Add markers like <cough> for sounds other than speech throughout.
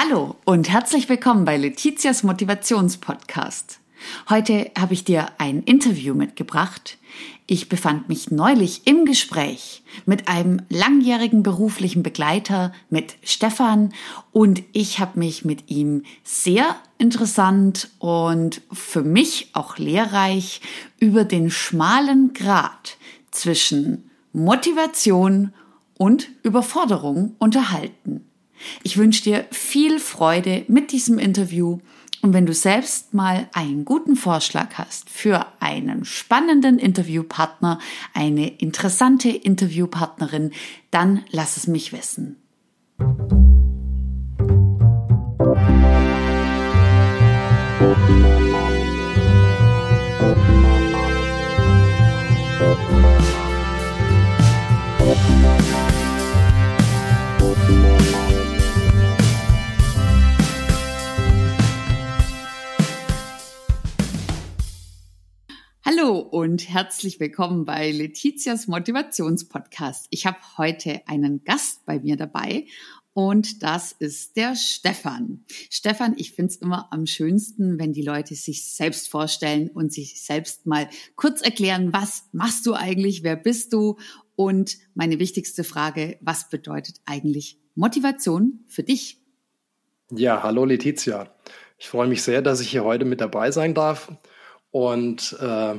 Hallo und herzlich willkommen bei Letizias Motivationspodcast. Heute habe ich dir ein Interview mitgebracht. Ich befand mich neulich im Gespräch mit einem langjährigen beruflichen Begleiter, mit Stefan, und ich habe mich mit ihm sehr interessant und für mich auch lehrreich über den schmalen Grat zwischen Motivation und Überforderung unterhalten. Ich wünsche dir viel Freude mit diesem Interview und wenn du selbst mal einen guten Vorschlag hast für einen spannenden Interviewpartner, eine interessante Interviewpartnerin, dann lass es mich wissen. Hallo und herzlich willkommen bei Letizias Motivationspodcast. Ich habe heute einen Gast bei mir dabei und das ist der Stefan. Stefan, ich finde es immer am schönsten, wenn die Leute sich selbst vorstellen und sich selbst mal kurz erklären, was machst du eigentlich, wer bist du und meine wichtigste Frage, was bedeutet eigentlich Motivation für dich? Ja, hallo Letizia. Ich freue mich sehr, dass ich hier heute mit dabei sein darf und äh,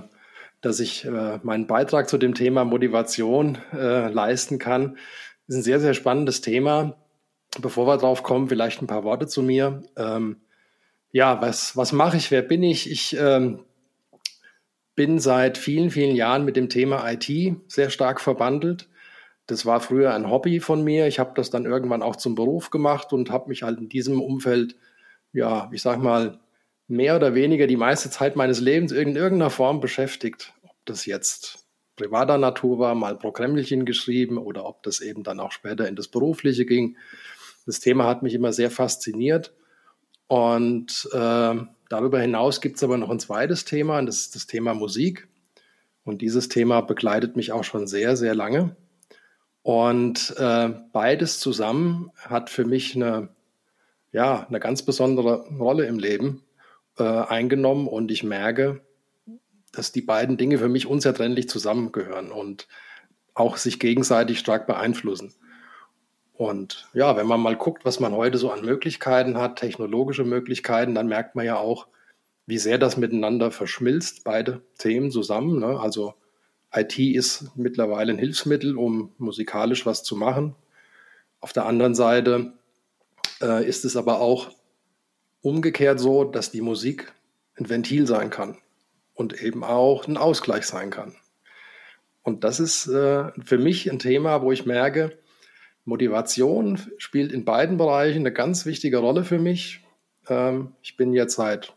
dass ich äh, meinen Beitrag zu dem Thema Motivation äh, leisten kann. Das ist ein sehr, sehr spannendes Thema. Bevor wir drauf kommen, vielleicht ein paar Worte zu mir. Ähm, ja, was, was mache ich? Wer bin ich? Ich ähm, bin seit vielen, vielen Jahren mit dem Thema IT sehr stark verbandelt. Das war früher ein Hobby von mir. Ich habe das dann irgendwann auch zum Beruf gemacht und habe mich halt in diesem Umfeld, ja, ich sag mal, mehr oder weniger die meiste Zeit meines Lebens in irgendeiner Form beschäftigt. Ob das jetzt privater Natur war, mal Programmchen geschrieben oder ob das eben dann auch später in das Berufliche ging. Das Thema hat mich immer sehr fasziniert. Und äh, darüber hinaus gibt es aber noch ein zweites Thema, und das ist das Thema Musik. Und dieses Thema begleitet mich auch schon sehr, sehr lange. Und äh, beides zusammen hat für mich eine, ja, eine ganz besondere Rolle im Leben äh, eingenommen und ich merke, dass die beiden Dinge für mich unzertrennlich zusammengehören und auch sich gegenseitig stark beeinflussen. Und ja, wenn man mal guckt, was man heute so an Möglichkeiten hat, technologische Möglichkeiten, dann merkt man ja auch, wie sehr das miteinander verschmilzt, beide Themen zusammen. Ne? Also IT ist mittlerweile ein Hilfsmittel, um musikalisch was zu machen. Auf der anderen Seite äh, ist es aber auch umgekehrt so, dass die Musik ein Ventil sein kann und eben auch ein Ausgleich sein kann. Und das ist äh, für mich ein Thema, wo ich merke, Motivation spielt in beiden Bereichen eine ganz wichtige Rolle für mich. Ähm, ich bin jetzt seit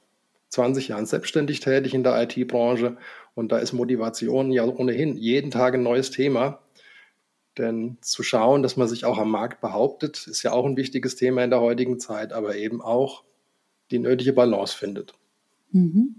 20 Jahren selbstständig tätig in der IT-Branche und da ist Motivation ja ohnehin jeden Tag ein neues Thema. Denn zu schauen, dass man sich auch am Markt behauptet, ist ja auch ein wichtiges Thema in der heutigen Zeit, aber eben auch die nötige Balance findet. Mhm.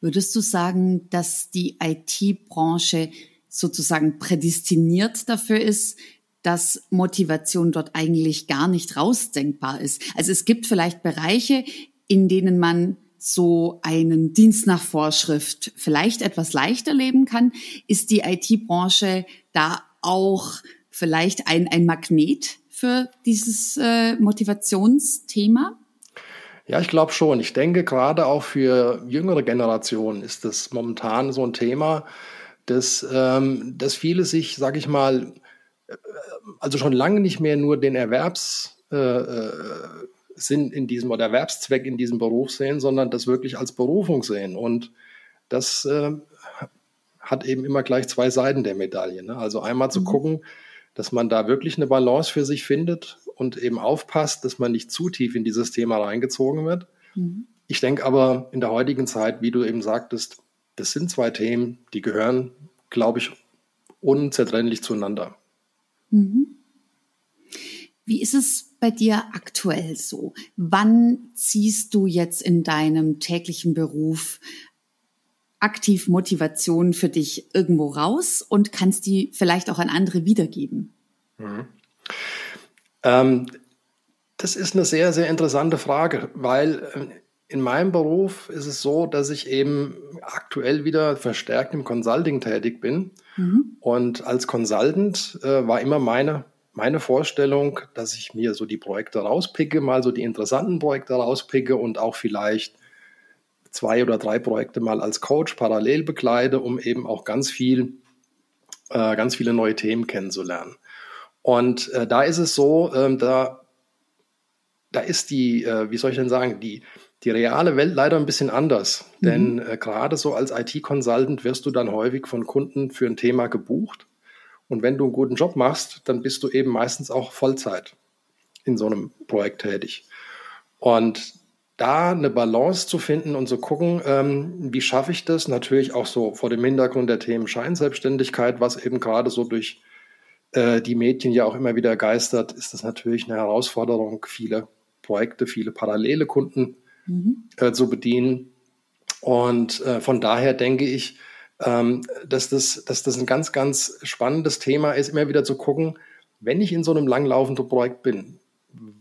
Würdest du sagen, dass die IT-Branche sozusagen prädestiniert dafür ist, dass Motivation dort eigentlich gar nicht rausdenkbar ist? Also es gibt vielleicht Bereiche, in denen man so einen Dienst nach Vorschrift vielleicht etwas leichter leben kann. Ist die IT-Branche da auch vielleicht ein, ein Magnet für dieses äh, Motivationsthema? Ja, ich glaube schon. Ich denke, gerade auch für jüngere Generationen ist das momentan so ein Thema, dass, ähm, dass viele sich, sage ich mal, äh, also schon lange nicht mehr nur den Erwerbssinn äh, äh in diesem oder Erwerbszweck in diesem Beruf sehen, sondern das wirklich als Berufung sehen. Und das äh, hat eben immer gleich zwei Seiten der Medaille. Ne? Also einmal zu mhm. gucken, dass man da wirklich eine Balance für sich findet und eben aufpasst, dass man nicht zu tief in dieses Thema reingezogen wird. Mhm. Ich denke aber in der heutigen Zeit, wie du eben sagtest, das sind zwei Themen, die gehören, glaube ich, unzertrennlich zueinander. Mhm. Wie ist es bei dir aktuell so? Wann ziehst du jetzt in deinem täglichen Beruf aktiv Motivation für dich irgendwo raus und kannst die vielleicht auch an andere wiedergeben? Mhm. Ähm, Das ist eine sehr, sehr interessante Frage, weil äh, in meinem Beruf ist es so, dass ich eben aktuell wieder verstärkt im Consulting tätig bin. Mhm. Und als Consultant äh, war immer meine, meine Vorstellung, dass ich mir so die Projekte rauspicke, mal so die interessanten Projekte rauspicke und auch vielleicht zwei oder drei Projekte mal als Coach parallel begleite, um eben auch ganz viel, äh, ganz viele neue Themen kennenzulernen. Und äh, da ist es so, ähm, da, da ist die, äh, wie soll ich denn sagen, die, die reale Welt leider ein bisschen anders. Mhm. Denn äh, gerade so als IT-Consultant wirst du dann häufig von Kunden für ein Thema gebucht. Und wenn du einen guten Job machst, dann bist du eben meistens auch Vollzeit in so einem Projekt tätig. Und da eine Balance zu finden und zu gucken, ähm, wie schaffe ich das, natürlich auch so vor dem Hintergrund der Themen Scheinselbstständigkeit, was eben gerade so durch äh, die Medien ja auch immer wieder geistert, ist das natürlich eine Herausforderung, viele Projekte, viele parallele Kunden mhm. äh, zu bedienen. Und äh, von daher denke ich, ähm, dass, das, dass das ein ganz, ganz spannendes Thema ist, immer wieder zu gucken, wenn ich in so einem langlaufenden Projekt bin,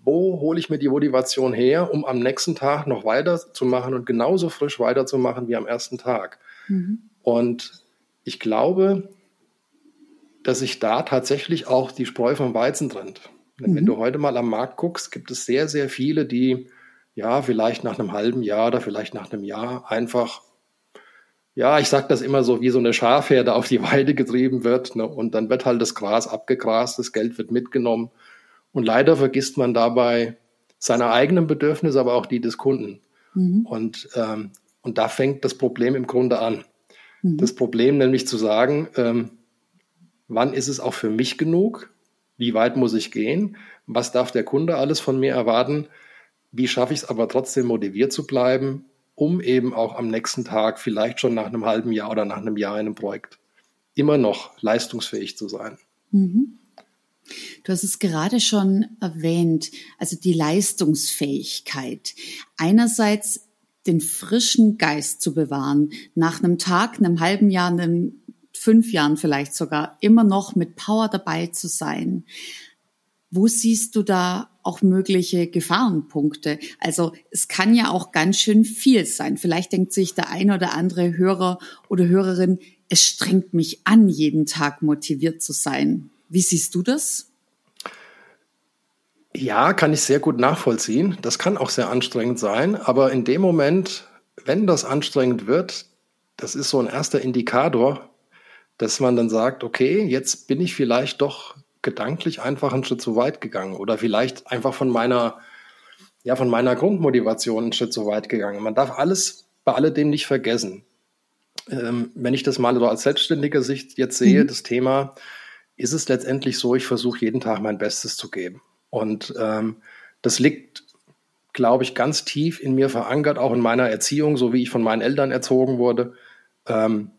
wo hole ich mir die Motivation her, um am nächsten Tag noch weiterzumachen und genauso frisch weiterzumachen wie am ersten Tag. Mhm. Und ich glaube, dass sich da tatsächlich auch die Spreu vom Weizen trennt. Mhm. Wenn du heute mal am Markt guckst, gibt es sehr, sehr viele, die ja vielleicht nach einem halben Jahr oder vielleicht nach einem Jahr einfach, ja, ich sage das immer so, wie so eine Schafherde <laughs> auf die Weide getrieben wird ne? und dann wird halt das Gras abgegrast, das Geld wird mitgenommen und leider vergisst man dabei seine eigenen Bedürfnisse, aber auch die des Kunden. Mhm. Und, ähm, und da fängt das Problem im Grunde an. Mhm. Das Problem nämlich zu sagen, ähm, wann ist es auch für mich genug? Wie weit muss ich gehen? Was darf der Kunde alles von mir erwarten? Wie schaffe ich es aber trotzdem motiviert zu bleiben, um eben auch am nächsten Tag, vielleicht schon nach einem halben Jahr oder nach einem Jahr in einem Projekt, immer noch leistungsfähig zu sein? Mhm. Du hast es gerade schon erwähnt, also die Leistungsfähigkeit. Einerseits den frischen Geist zu bewahren, nach einem Tag, einem halben Jahr, einem fünf Jahren vielleicht sogar, immer noch mit Power dabei zu sein. Wo siehst du da auch mögliche Gefahrenpunkte? Also es kann ja auch ganz schön viel sein. Vielleicht denkt sich der ein oder andere Hörer oder Hörerin, es strengt mich an, jeden Tag motiviert zu sein. Wie siehst du das? Ja, kann ich sehr gut nachvollziehen. Das kann auch sehr anstrengend sein, aber in dem Moment, wenn das anstrengend wird, das ist so ein erster Indikator, dass man dann sagt, okay, jetzt bin ich vielleicht doch gedanklich einfach einen Schritt zu weit gegangen oder vielleicht einfach von meiner, ja, von meiner Grundmotivation einen Schritt zu weit gegangen. Man darf alles bei alledem nicht vergessen. Ähm, wenn ich das mal so als selbstständiger Sicht jetzt sehe, mhm. das Thema, ist es letztendlich so, ich versuche jeden Tag mein Bestes zu geben. Und ähm, das liegt, glaube ich, ganz tief in mir verankert, auch in meiner Erziehung, so wie ich von meinen Eltern erzogen wurde. Ähm,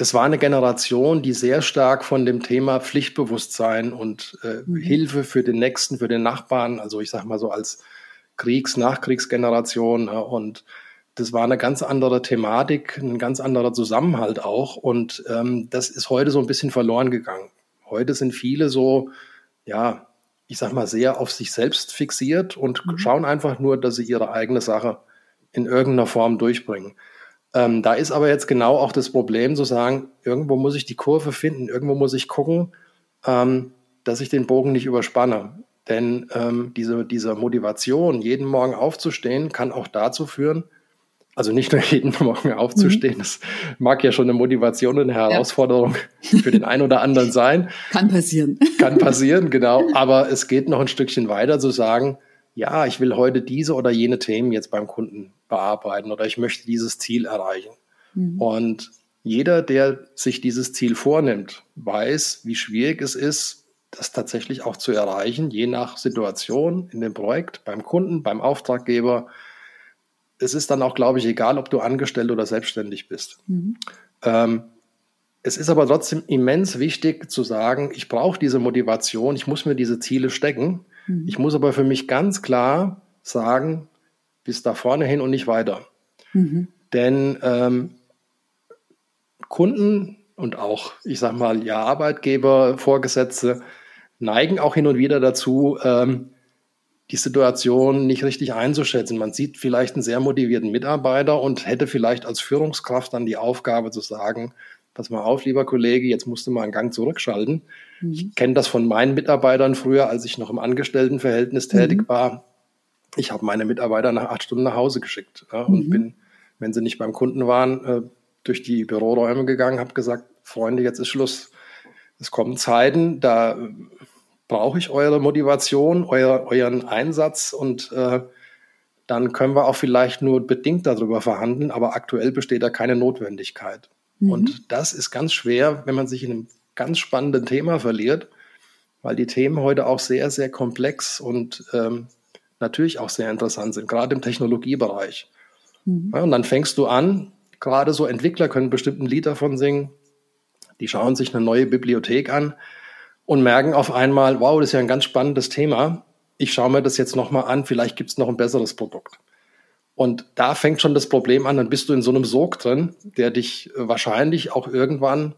das war eine Generation, die sehr stark von dem Thema Pflichtbewusstsein und äh, mhm. Hilfe für den Nächsten, für den Nachbarn, also ich sage mal so als Kriegs-, Nachkriegsgeneration äh, und das war eine ganz andere Thematik, ein ganz anderer Zusammenhalt auch. Und ähm, das ist heute so ein bisschen verloren gegangen. Heute sind viele so, ja, ich sag mal, sehr auf sich selbst fixiert und mhm. schauen einfach nur, dass sie ihre eigene Sache in irgendeiner Form durchbringen. Ähm, da ist aber jetzt genau auch das Problem zu sagen, irgendwo muss ich die Kurve finden, irgendwo muss ich gucken, ähm, dass ich den Bogen nicht überspanne. Denn ähm, diese, diese Motivation, jeden Morgen aufzustehen, kann auch dazu führen, also nicht nur <laughs> jeden Morgen aufzustehen, mhm. das mag ja schon eine Motivation und eine Herausforderung ja. für den einen oder anderen sein. Kann passieren. Kann <laughs> passieren, genau. Aber es geht noch ein Stückchen weiter zu sagen, ja, ich will heute diese oder jene Themen jetzt beim Kunden bearbeiten oder ich möchte dieses Ziel erreichen. Mhm. Und jeder, der sich dieses Ziel vornimmt, weiß, wie schwierig es ist, das tatsächlich auch zu erreichen, je nach Situation in dem Projekt, beim Kunden, beim Auftraggeber, es ist dann auch, glaube ich, egal, ob du angestellt oder selbstständig bist. Mhm. Ähm, es ist aber trotzdem immens wichtig zu sagen, ich brauche diese Motivation, ich muss mir diese Ziele stecken. Mhm. Ich muss aber für mich ganz klar sagen, bis da vorne hin und nicht weiter. Mhm. Denn ähm, Kunden und auch, ich sag mal, ja, Arbeitgeber, Vorgesetzte neigen auch hin und wieder dazu, ähm, die Situation nicht richtig einzuschätzen. Man sieht vielleicht einen sehr motivierten Mitarbeiter und hätte vielleicht als Führungskraft dann die Aufgabe zu sagen, pass mal auf, lieber Kollege, jetzt musst du mal einen Gang zurückschalten. Mhm. Ich kenne das von meinen Mitarbeitern früher, als ich noch im Angestelltenverhältnis tätig mhm. war. Ich habe meine Mitarbeiter nach acht Stunden nach Hause geschickt ja, und mhm. bin, wenn sie nicht beim Kunden waren, äh, durch die Büroräume gegangen, habe gesagt, Freunde, jetzt ist Schluss. Es kommen Zeiten, da brauche ich eure Motivation, euer, euren Einsatz und äh, dann können wir auch vielleicht nur bedingt darüber verhandeln, aber aktuell besteht da keine Notwendigkeit. Mhm. Und das ist ganz schwer, wenn man sich in einem ganz spannenden Thema verliert, weil die Themen heute auch sehr, sehr komplex und ähm, natürlich auch sehr interessant sind, gerade im Technologiebereich. Mhm. Ja, und dann fängst du an, gerade so Entwickler können bestimmt ein Lied davon singen, die schauen sich eine neue Bibliothek an und merken auf einmal, wow, das ist ja ein ganz spannendes Thema. Ich schaue mir das jetzt nochmal an, vielleicht gibt es noch ein besseres Produkt. Und da fängt schon das Problem an, dann bist du in so einem Sog drin, der dich wahrscheinlich auch irgendwann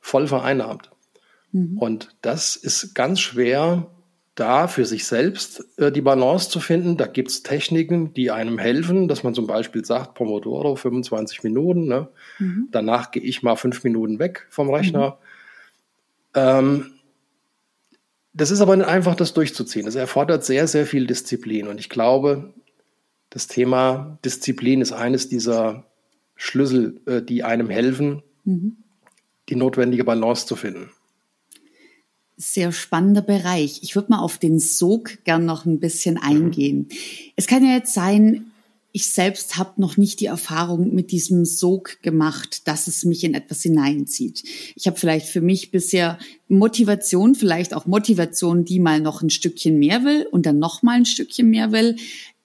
voll vereinnahmt. Mhm. Und das ist ganz schwer, da für sich selbst äh, die Balance zu finden. Da gibt es Techniken, die einem helfen, dass man zum Beispiel sagt, Pomodoro 25 Minuten, ne? mhm. danach gehe ich mal fünf Minuten weg vom Rechner. Mhm. Ähm, das ist aber nicht einfach, das durchzuziehen. Das erfordert sehr, sehr viel Disziplin. Und ich glaube, das Thema Disziplin ist eines dieser Schlüssel, äh, die einem helfen, mhm. die notwendige Balance zu finden. Sehr spannender Bereich. Ich würde mal auf den Sog gern noch ein bisschen eingehen. Mhm. Es kann ja jetzt sein, ich selbst habe noch nicht die Erfahrung mit diesem Sog gemacht, dass es mich in etwas hineinzieht. Ich habe vielleicht für mich bisher Motivation, vielleicht auch Motivation, die mal noch ein Stückchen mehr will und dann noch mal ein Stückchen mehr will,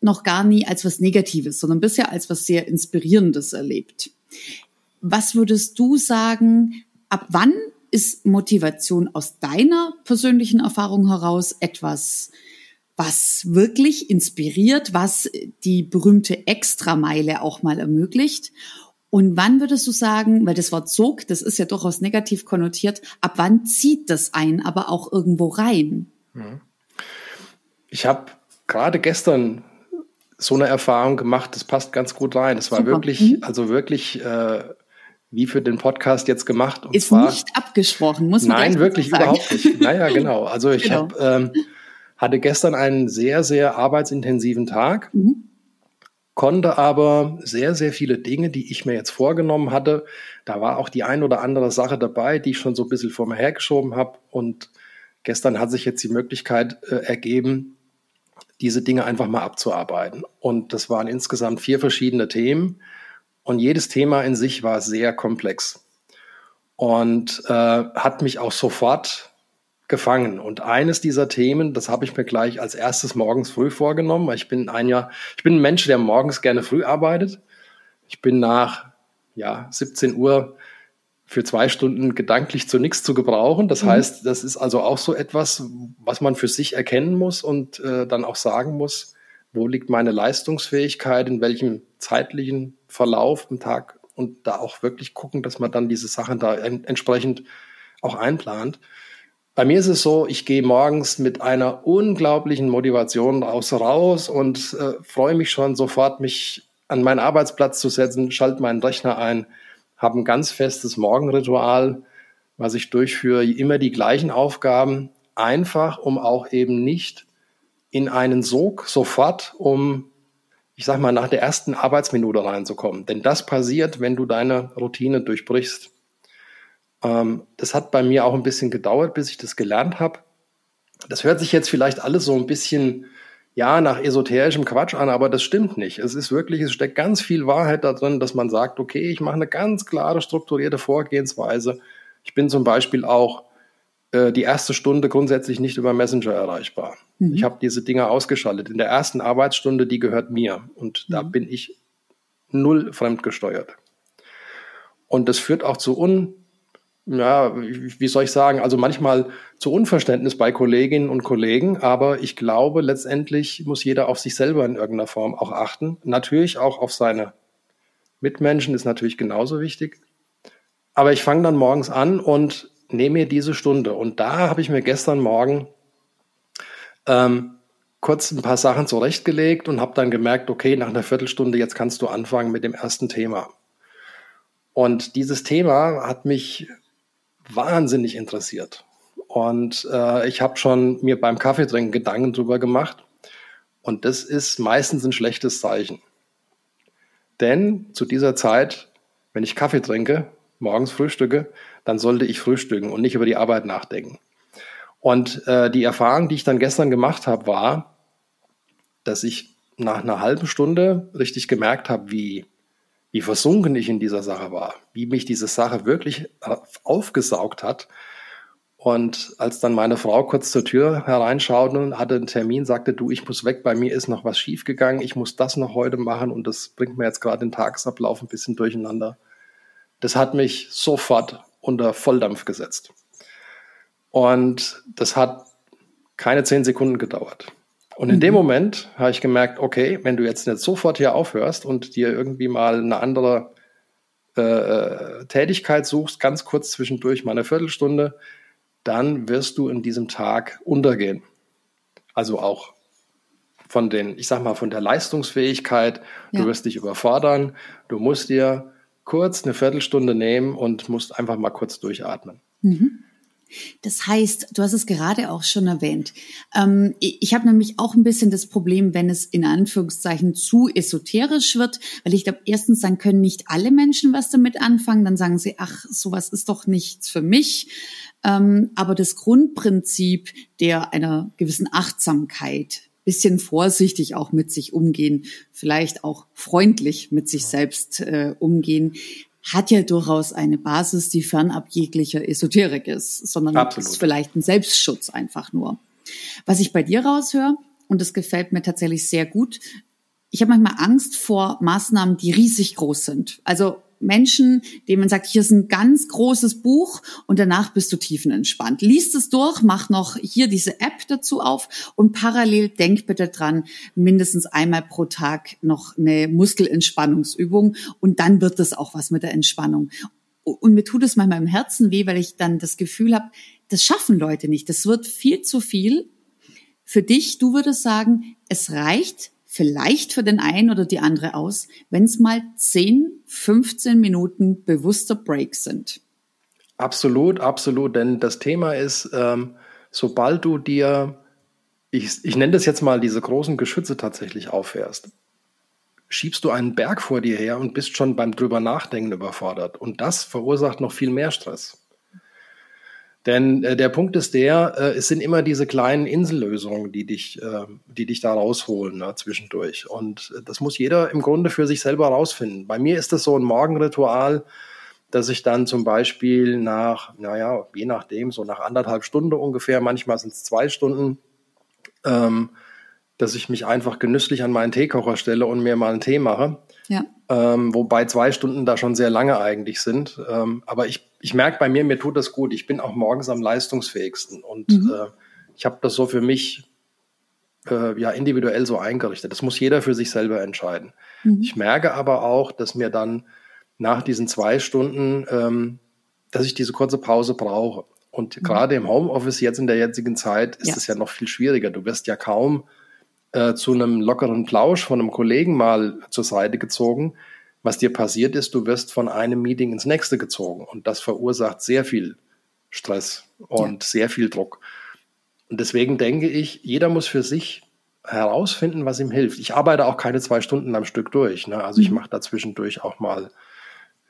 noch gar nie als was Negatives, sondern bisher als was sehr Inspirierendes erlebt. Was würdest du sagen, ab wann ist Motivation aus deiner persönlichen Erfahrung heraus etwas was wirklich inspiriert, was die berühmte Extrameile auch mal ermöglicht. Und wann würdest du sagen, weil das Wort Sog, das ist ja durchaus negativ konnotiert, ab wann zieht das ein, aber auch irgendwo rein? Mhm. Ich habe gerade gestern so eine Erfahrung gemacht, das passt ganz gut rein. Es war Super. wirklich, mhm. also wirklich äh, wie für den Podcast jetzt gemacht. Und ist zwar, nicht abgesprochen, muss man Nein, wirklich sagen. überhaupt nicht. Naja, <laughs> genau. Also ich genau. habe ähm, hatte gestern einen sehr, sehr arbeitsintensiven Tag, mhm. konnte aber sehr, sehr viele Dinge, die ich mir jetzt vorgenommen hatte, da war auch die ein oder andere Sache dabei, die ich schon so ein bisschen vor mir hergeschoben habe. Und gestern hat sich jetzt die Möglichkeit äh, ergeben, diese Dinge einfach mal abzuarbeiten. Und das waren insgesamt vier verschiedene Themen. Und jedes Thema in sich war sehr komplex und äh, hat mich auch sofort gefangen. Und eines dieser Themen, das habe ich mir gleich als erstes morgens früh vorgenommen, ich bin ein Jahr, ich bin ein Mensch, der morgens gerne früh arbeitet. Ich bin nach ja, 17 Uhr für zwei Stunden gedanklich zu nichts zu gebrauchen. Das mhm. heißt, das ist also auch so etwas, was man für sich erkennen muss und äh, dann auch sagen muss, wo liegt meine Leistungsfähigkeit, in welchem zeitlichen Verlauf im Tag und da auch wirklich gucken, dass man dann diese Sachen da entsprechend auch einplant. Bei mir ist es so, ich gehe morgens mit einer unglaublichen Motivation raus, raus und äh, freue mich schon sofort, mich an meinen Arbeitsplatz zu setzen, schalte meinen Rechner ein, habe ein ganz festes Morgenritual, was ich durchführe, immer die gleichen Aufgaben, einfach um auch eben nicht in einen Sog sofort, um, ich sag mal, nach der ersten Arbeitsminute reinzukommen. Denn das passiert, wenn du deine Routine durchbrichst. Ähm, das hat bei mir auch ein bisschen gedauert, bis ich das gelernt habe. Das hört sich jetzt vielleicht alles so ein bisschen ja, nach esoterischem Quatsch an, aber das stimmt nicht. Es ist wirklich, es steckt ganz viel Wahrheit da drin, dass man sagt, okay, ich mache eine ganz klare, strukturierte Vorgehensweise. Ich bin zum Beispiel auch äh, die erste Stunde grundsätzlich nicht über Messenger erreichbar. Mhm. Ich habe diese Dinge ausgeschaltet. In der ersten Arbeitsstunde, die gehört mir und mhm. da bin ich null fremdgesteuert. Und das führt auch zu un ja, wie soll ich sagen, also manchmal zu Unverständnis bei Kolleginnen und Kollegen, aber ich glaube, letztendlich muss jeder auf sich selber in irgendeiner Form auch achten. Natürlich auch auf seine Mitmenschen ist natürlich genauso wichtig. Aber ich fange dann morgens an und nehme mir diese Stunde. Und da habe ich mir gestern Morgen ähm, kurz ein paar Sachen zurechtgelegt und habe dann gemerkt, okay, nach einer Viertelstunde jetzt kannst du anfangen mit dem ersten Thema. Und dieses Thema hat mich wahnsinnig interessiert. Und äh, ich habe schon mir beim Kaffeetrinken Gedanken drüber gemacht. Und das ist meistens ein schlechtes Zeichen. Denn zu dieser Zeit, wenn ich Kaffee trinke, morgens frühstücke, dann sollte ich frühstücken und nicht über die Arbeit nachdenken. Und äh, die Erfahrung, die ich dann gestern gemacht habe, war, dass ich nach einer halben Stunde richtig gemerkt habe, wie, wie versunken ich in dieser Sache war, wie mich diese Sache wirklich aufgesaugt hat. Und als dann meine Frau kurz zur Tür hereinschaute und hatte einen Termin, sagte, du, ich muss weg, bei mir ist noch was schiefgegangen, ich muss das noch heute machen und das bringt mir jetzt gerade den Tagesablauf ein bisschen durcheinander. Das hat mich sofort unter Volldampf gesetzt. Und das hat keine zehn Sekunden gedauert. Und in mhm. dem Moment habe ich gemerkt, okay, wenn du jetzt nicht sofort hier aufhörst und dir irgendwie mal eine andere äh, äh, Tätigkeit suchst, ganz kurz zwischendurch mal eine Viertelstunde, dann wirst du in diesem Tag untergehen. Also auch von den, ich sag mal, von der Leistungsfähigkeit, ja. du wirst dich überfordern, du musst dir kurz eine Viertelstunde nehmen und musst einfach mal kurz durchatmen. Mhm. Das heißt, du hast es gerade auch schon erwähnt. Ähm, ich habe nämlich auch ein bisschen das Problem, wenn es in Anführungszeichen zu esoterisch wird, weil ich glaube, erstens dann können nicht alle Menschen was damit anfangen, dann sagen sie, ach, sowas ist doch nichts für mich. Ähm, aber das Grundprinzip der einer gewissen Achtsamkeit, bisschen vorsichtig auch mit sich umgehen, vielleicht auch freundlich mit sich selbst äh, umgehen, hat ja durchaus eine Basis, die fernab jeglicher Esoterik ist, sondern Absolut. ist vielleicht ein Selbstschutz einfach nur. Was ich bei dir raushöre, und das gefällt mir tatsächlich sehr gut, ich habe manchmal Angst vor Maßnahmen, die riesig groß sind. Also Menschen, denen man sagt, hier ist ein ganz großes Buch und danach bist du tiefenentspannt. Lies es durch, mach noch hier diese App dazu auf und parallel denk bitte dran, mindestens einmal pro Tag noch eine Muskelentspannungsübung und dann wird es auch was mit der Entspannung. Und mir tut es manchmal im Herzen weh, weil ich dann das Gefühl habe, das schaffen Leute nicht. Das wird viel zu viel. Für dich, du würdest sagen, es reicht, vielleicht für den einen oder die andere aus, wenn es mal 10, 15 Minuten bewusster Break sind. Absolut, absolut. Denn das Thema ist, ähm, sobald du dir, ich, ich nenne das jetzt mal diese großen Geschütze tatsächlich auffährst, schiebst du einen Berg vor dir her und bist schon beim drüber nachdenken überfordert. Und das verursacht noch viel mehr Stress. Denn äh, der Punkt ist der, äh, es sind immer diese kleinen Insellösungen, die dich, äh, die dich da rausholen ne, zwischendurch. Und äh, das muss jeder im Grunde für sich selber rausfinden. Bei mir ist das so ein Morgenritual, dass ich dann zum Beispiel nach, naja, je nachdem, so nach anderthalb Stunden ungefähr, manchmal sind es zwei Stunden, ähm, dass ich mich einfach genüsslich an meinen Teekocher stelle und mir mal einen Tee mache. Ja. Ähm, wobei zwei Stunden da schon sehr lange eigentlich sind. Ähm, aber ich ich merke bei mir, mir tut das gut. Ich bin auch morgens am leistungsfähigsten und mhm. äh, ich habe das so für mich äh, ja individuell so eingerichtet. Das muss jeder für sich selber entscheiden. Mhm. Ich merke aber auch, dass mir dann nach diesen zwei Stunden, ähm, dass ich diese kurze Pause brauche. Und mhm. gerade im Homeoffice jetzt in der jetzigen Zeit ist es ja. ja noch viel schwieriger. Du wirst ja kaum äh, zu einem lockeren Plausch von einem Kollegen mal zur Seite gezogen was dir passiert ist, du wirst von einem Meeting ins nächste gezogen und das verursacht sehr viel Stress und ja. sehr viel Druck. Und deswegen denke ich, jeder muss für sich herausfinden, was ihm hilft. Ich arbeite auch keine zwei Stunden am Stück durch. Ne? Also mhm. ich mache dazwischendurch auch mal,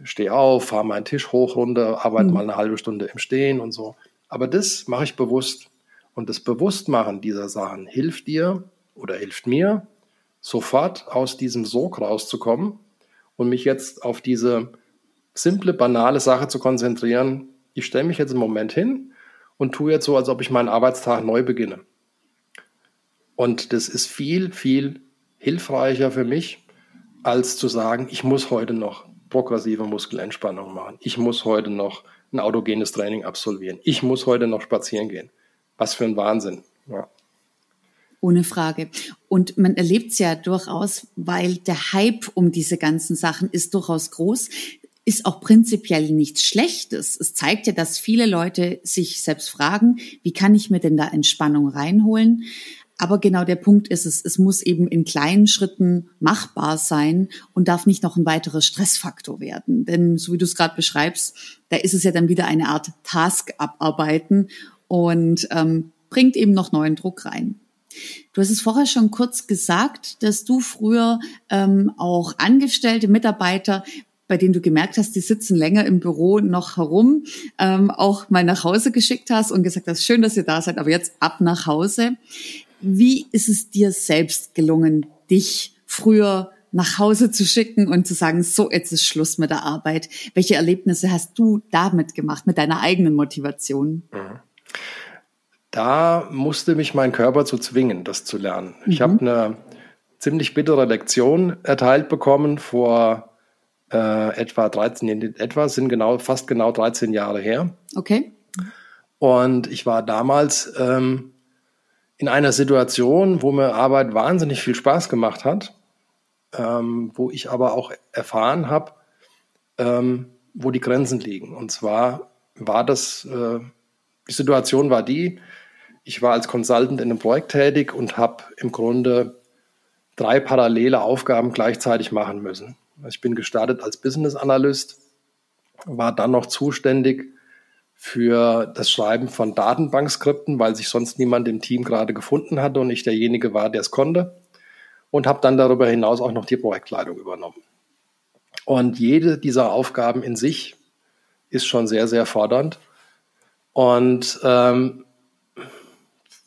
stehe auf, fahre meinen Tisch hoch, runter, arbeite mhm. mal eine halbe Stunde im Stehen und so. Aber das mache ich bewusst. Und das Bewusstmachen dieser Sachen hilft dir oder hilft mir, sofort aus diesem Sog rauszukommen und mich jetzt auf diese simple, banale Sache zu konzentrieren. Ich stelle mich jetzt im Moment hin und tue jetzt so, als ob ich meinen Arbeitstag neu beginne. Und das ist viel, viel hilfreicher für mich, als zu sagen, ich muss heute noch progressive Muskelentspannung machen. Ich muss heute noch ein autogenes Training absolvieren. Ich muss heute noch spazieren gehen. Was für ein Wahnsinn. Ja. Ohne Frage. Und man erlebt es ja durchaus, weil der Hype um diese ganzen Sachen ist durchaus groß ist auch prinzipiell nichts Schlechtes. Es zeigt ja, dass viele Leute sich selbst fragen, wie kann ich mir denn da Entspannung reinholen? Aber genau der Punkt ist es, es muss eben in kleinen Schritten machbar sein und darf nicht noch ein weiterer Stressfaktor werden. Denn so wie du es gerade beschreibst, da ist es ja dann wieder eine Art Task abarbeiten und ähm, bringt eben noch neuen Druck rein. Du hast es vorher schon kurz gesagt, dass du früher ähm, auch Angestellte, Mitarbeiter bei denen du gemerkt hast, die sitzen länger im Büro noch herum, ähm, auch mal nach Hause geschickt hast und gesagt hast, schön, dass ihr da seid, aber jetzt ab nach Hause. Wie ist es dir selbst gelungen, dich früher nach Hause zu schicken und zu sagen, so, jetzt ist Schluss mit der Arbeit. Welche Erlebnisse hast du damit gemacht, mit deiner eigenen Motivation? Mhm. Da musste mich mein Körper zu zwingen, das zu lernen. Mhm. Ich habe eine ziemlich bittere Lektion erteilt bekommen vor äh, etwa 13, etwa sind genau, fast genau 13 Jahre her. Okay. Und ich war damals ähm, in einer Situation, wo mir Arbeit wahnsinnig viel Spaß gemacht hat, ähm, wo ich aber auch erfahren habe, ähm, wo die Grenzen liegen. Und zwar war das, äh, die Situation war die, ich war als Consultant in einem Projekt tätig und habe im Grunde drei parallele Aufgaben gleichzeitig machen müssen. Ich bin gestartet als Business Analyst, war dann noch zuständig für das Schreiben von Datenbankskripten, weil sich sonst niemand im Team gerade gefunden hatte und ich derjenige war, der es konnte. Und habe dann darüber hinaus auch noch die Projektleitung übernommen. Und jede dieser Aufgaben in sich ist schon sehr, sehr fordernd. Und ähm,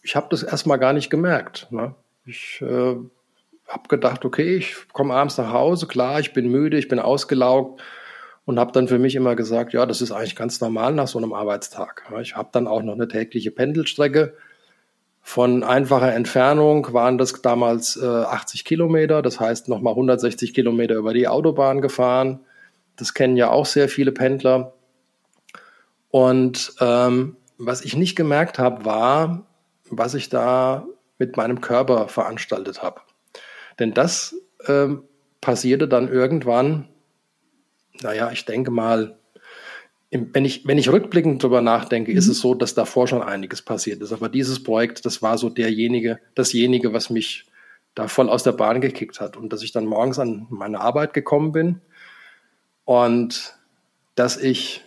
ich habe das erstmal gar nicht gemerkt. Ne? Ich äh, habe gedacht, okay, ich komme abends nach Hause, klar, ich bin müde, ich bin ausgelaugt und habe dann für mich immer gesagt, ja, das ist eigentlich ganz normal nach so einem Arbeitstag. Ich habe dann auch noch eine tägliche Pendelstrecke. Von einfacher Entfernung waren das damals äh, 80 Kilometer, das heißt nochmal 160 Kilometer über die Autobahn gefahren. Das kennen ja auch sehr viele Pendler. Und ähm, was ich nicht gemerkt habe, war, was ich da mit meinem Körper veranstaltet habe. Denn das ähm, passierte dann irgendwann, naja, ich denke mal, im, wenn, ich, wenn ich rückblickend drüber nachdenke, mhm. ist es so, dass davor schon einiges passiert ist. Aber dieses Projekt, das war so derjenige, dasjenige, was mich da voll aus der Bahn gekickt hat. Und dass ich dann morgens an meine Arbeit gekommen bin und dass ich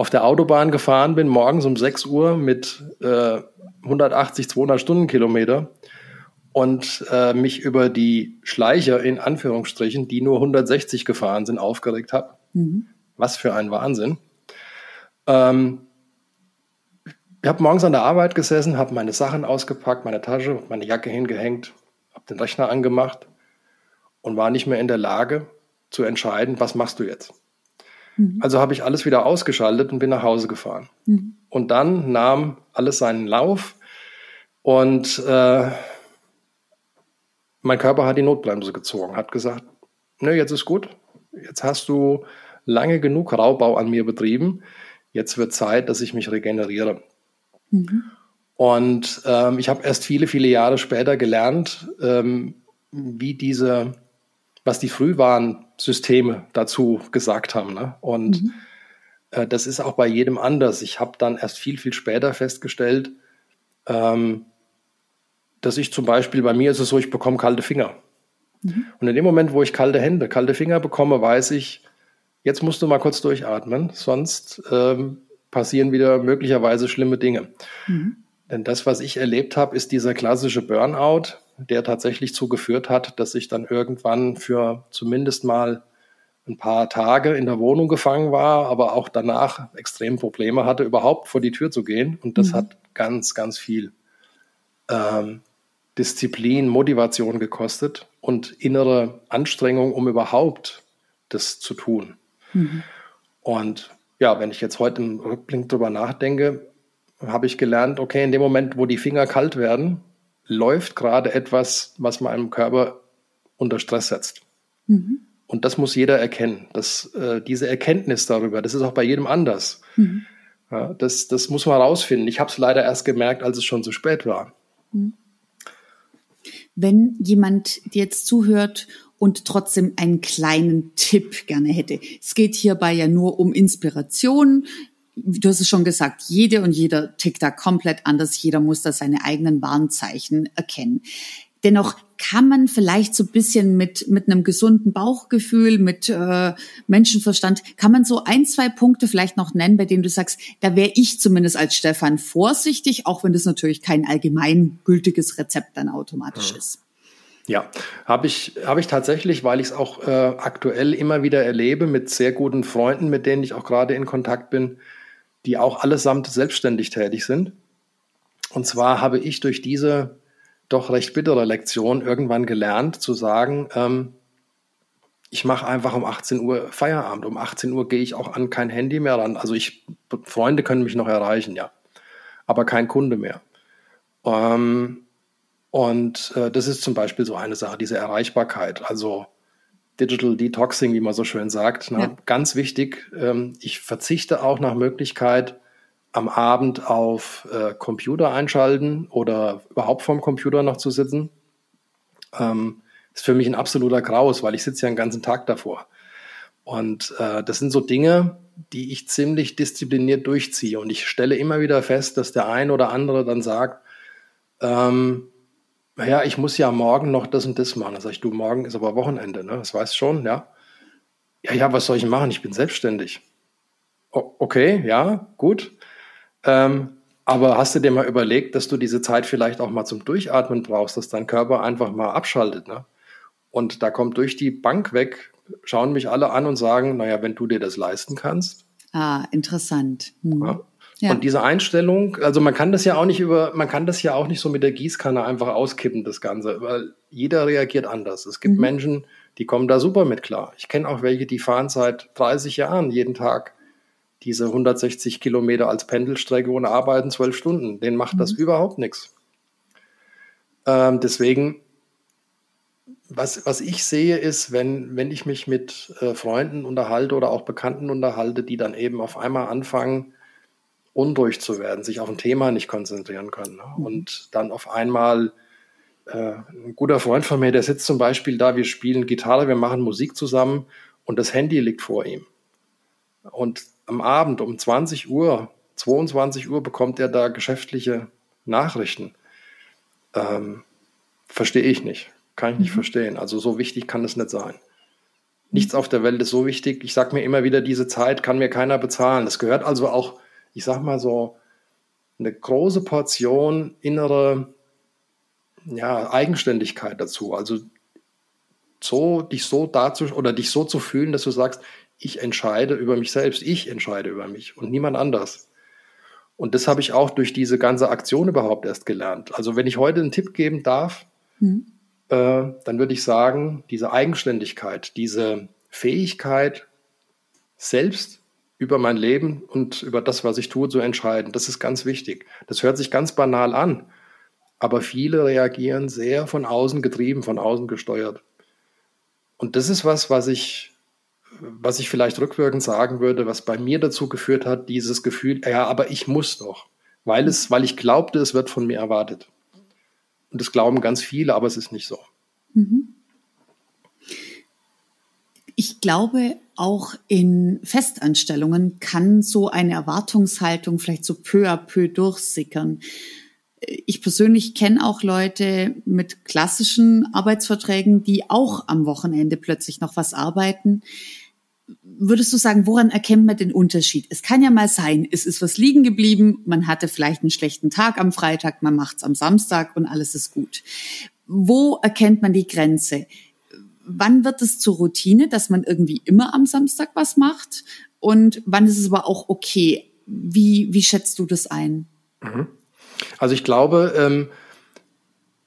auf der Autobahn gefahren bin, morgens um 6 Uhr mit äh, 180, 200 Stundenkilometer und äh, mich über die Schleicher in Anführungsstrichen, die nur 160 gefahren sind, aufgeregt habe. Mhm. Was für ein Wahnsinn. Ähm, ich habe morgens an der Arbeit gesessen, habe meine Sachen ausgepackt, meine Tasche, meine Jacke hingehängt, habe den Rechner angemacht und war nicht mehr in der Lage zu entscheiden, was machst du jetzt. Mhm. Also habe ich alles wieder ausgeschaltet und bin nach Hause gefahren. Mhm. Und dann nahm alles seinen Lauf und äh, mein Körper hat die Notbremse gezogen, hat gesagt, ne, jetzt ist gut, jetzt hast du lange genug Raubbau an mir betrieben, jetzt wird Zeit, dass ich mich regeneriere. Mhm. Und ähm, ich habe erst viele, viele Jahre später gelernt, ähm, wie diese, was die Frühwarnsysteme dazu gesagt haben. Ne? Und mhm. äh, das ist auch bei jedem anders. Ich habe dann erst viel, viel später festgestellt, ähm, dass ich zum Beispiel, bei mir ist es so, ich bekomme kalte Finger. Mhm. Und in dem Moment, wo ich kalte Hände, kalte Finger bekomme, weiß ich, jetzt musst du mal kurz durchatmen, sonst ähm, passieren wieder möglicherweise schlimme Dinge. Mhm. Denn das, was ich erlebt habe, ist dieser klassische Burnout, der tatsächlich zugeführt hat, dass ich dann irgendwann für zumindest mal ein paar Tage in der Wohnung gefangen war, aber auch danach extrem Probleme hatte, überhaupt vor die Tür zu gehen. Und das mhm. hat ganz, ganz viel ähm, Disziplin, Motivation gekostet und innere Anstrengung, um überhaupt das zu tun. Mhm. Und ja, wenn ich jetzt heute im Rückblick drüber nachdenke, habe ich gelernt, okay, in dem Moment, wo die Finger kalt werden, läuft gerade etwas, was meinem Körper unter Stress setzt. Mhm. Und das muss jeder erkennen. Das, äh, diese Erkenntnis darüber, das ist auch bei jedem anders. Mhm. Ja, das, das muss man rausfinden. Ich habe es leider erst gemerkt, als es schon zu spät war. Mhm wenn jemand dir jetzt zuhört und trotzdem einen kleinen Tipp gerne hätte. Es geht hierbei ja nur um Inspiration. Du hast es schon gesagt, jede und jeder tickt da komplett anders. Jeder muss da seine eigenen Warnzeichen erkennen. Dennoch kann man vielleicht so ein bisschen mit, mit einem gesunden Bauchgefühl, mit äh, Menschenverstand, kann man so ein, zwei Punkte vielleicht noch nennen, bei denen du sagst, da wäre ich zumindest als Stefan vorsichtig, auch wenn das natürlich kein allgemeingültiges Rezept dann automatisch ja. ist. Ja, habe ich, hab ich tatsächlich, weil ich es auch äh, aktuell immer wieder erlebe mit sehr guten Freunden, mit denen ich auch gerade in Kontakt bin, die auch allesamt selbstständig tätig sind. Und zwar habe ich durch diese doch recht bittere Lektion irgendwann gelernt, zu sagen, ähm, ich mache einfach um 18 Uhr Feierabend. Um 18 Uhr gehe ich auch an kein Handy mehr ran. Also ich, Freunde können mich noch erreichen, ja. Aber kein Kunde mehr. Ähm, und äh, das ist zum Beispiel so eine Sache, diese Erreichbarkeit. Also Digital Detoxing, wie man so schön sagt. Ne? Ja. Ganz wichtig. Ähm, ich verzichte auch nach Möglichkeit, am Abend auf äh, Computer einschalten oder überhaupt vorm Computer noch zu sitzen, ähm, ist für mich ein absoluter Graus, weil ich sitze ja den ganzen Tag davor. Und äh, das sind so Dinge, die ich ziemlich diszipliniert durchziehe. Und ich stelle immer wieder fest, dass der ein oder andere dann sagt, ähm, naja, ich muss ja morgen noch das und das machen. Dann sage ich, du, morgen ist aber Wochenende, ne? Das weißt schon, ja. Ja, ja, was soll ich machen? Ich bin selbstständig. O okay, ja, gut. Ähm, aber hast du dir mal überlegt, dass du diese Zeit vielleicht auch mal zum Durchatmen brauchst, dass dein Körper einfach mal abschaltet, ne? Und da kommt durch die Bank weg, schauen mich alle an und sagen, naja, wenn du dir das leisten kannst. Ah, interessant. Hm. Ja. Ja. Und diese Einstellung, also man kann das ja auch nicht über, man kann das ja auch nicht so mit der Gießkanne einfach auskippen, das Ganze, weil jeder reagiert anders. Es gibt mhm. Menschen, die kommen da super mit klar. Ich kenne auch welche, die fahren seit 30 Jahren jeden Tag diese 160 Kilometer als Pendelstrecke und arbeiten zwölf Stunden. Denen macht mhm. das überhaupt nichts. Ähm, deswegen, was, was ich sehe, ist, wenn, wenn ich mich mit äh, Freunden unterhalte oder auch Bekannten unterhalte, die dann eben auf einmal anfangen, unruhig zu werden, sich auf ein Thema nicht konzentrieren können. Ne? Mhm. Und dann auf einmal äh, ein guter Freund von mir, der sitzt zum Beispiel da, wir spielen Gitarre, wir machen Musik zusammen und das Handy liegt vor ihm. Und am Abend um 20 Uhr, 22 Uhr bekommt er da geschäftliche Nachrichten. Ähm, verstehe ich nicht. Kann ich nicht mhm. verstehen. Also so wichtig kann es nicht sein. Nichts auf der Welt ist so wichtig. Ich sage mir immer wieder, diese Zeit kann mir keiner bezahlen. Es gehört also auch, ich sage mal so, eine große Portion innere ja, Eigenständigkeit dazu. Also so dich so dazu oder dich so zu fühlen, dass du sagst, ich entscheide über mich selbst, ich entscheide über mich und niemand anders. Und das habe ich auch durch diese ganze Aktion überhaupt erst gelernt. Also wenn ich heute einen Tipp geben darf, mhm. äh, dann würde ich sagen, diese Eigenständigkeit, diese Fähigkeit, selbst über mein Leben und über das, was ich tue, zu entscheiden, das ist ganz wichtig. Das hört sich ganz banal an, aber viele reagieren sehr von außen getrieben, von außen gesteuert. Und das ist was, was ich was ich vielleicht rückwirkend sagen würde, was bei mir dazu geführt hat, dieses Gefühl, ja, aber ich muss doch, weil es, weil ich glaubte, es wird von mir erwartet. Und das glauben ganz viele, aber es ist nicht so. Mhm. Ich glaube, auch in Festanstellungen kann so eine Erwartungshaltung vielleicht so peu à peu durchsickern. Ich persönlich kenne auch Leute mit klassischen Arbeitsverträgen, die auch am Wochenende plötzlich noch was arbeiten würdest du sagen, woran erkennt man den Unterschied? Es kann ja mal sein, es ist was liegen geblieben, man hatte vielleicht einen schlechten Tag am Freitag, man macht's am Samstag und alles ist gut. Wo erkennt man die Grenze? Wann wird es zur Routine, dass man irgendwie immer am Samstag was macht? Und wann ist es aber auch okay? Wie, wie schätzt du das ein? Mhm. Also ich glaube, ähm,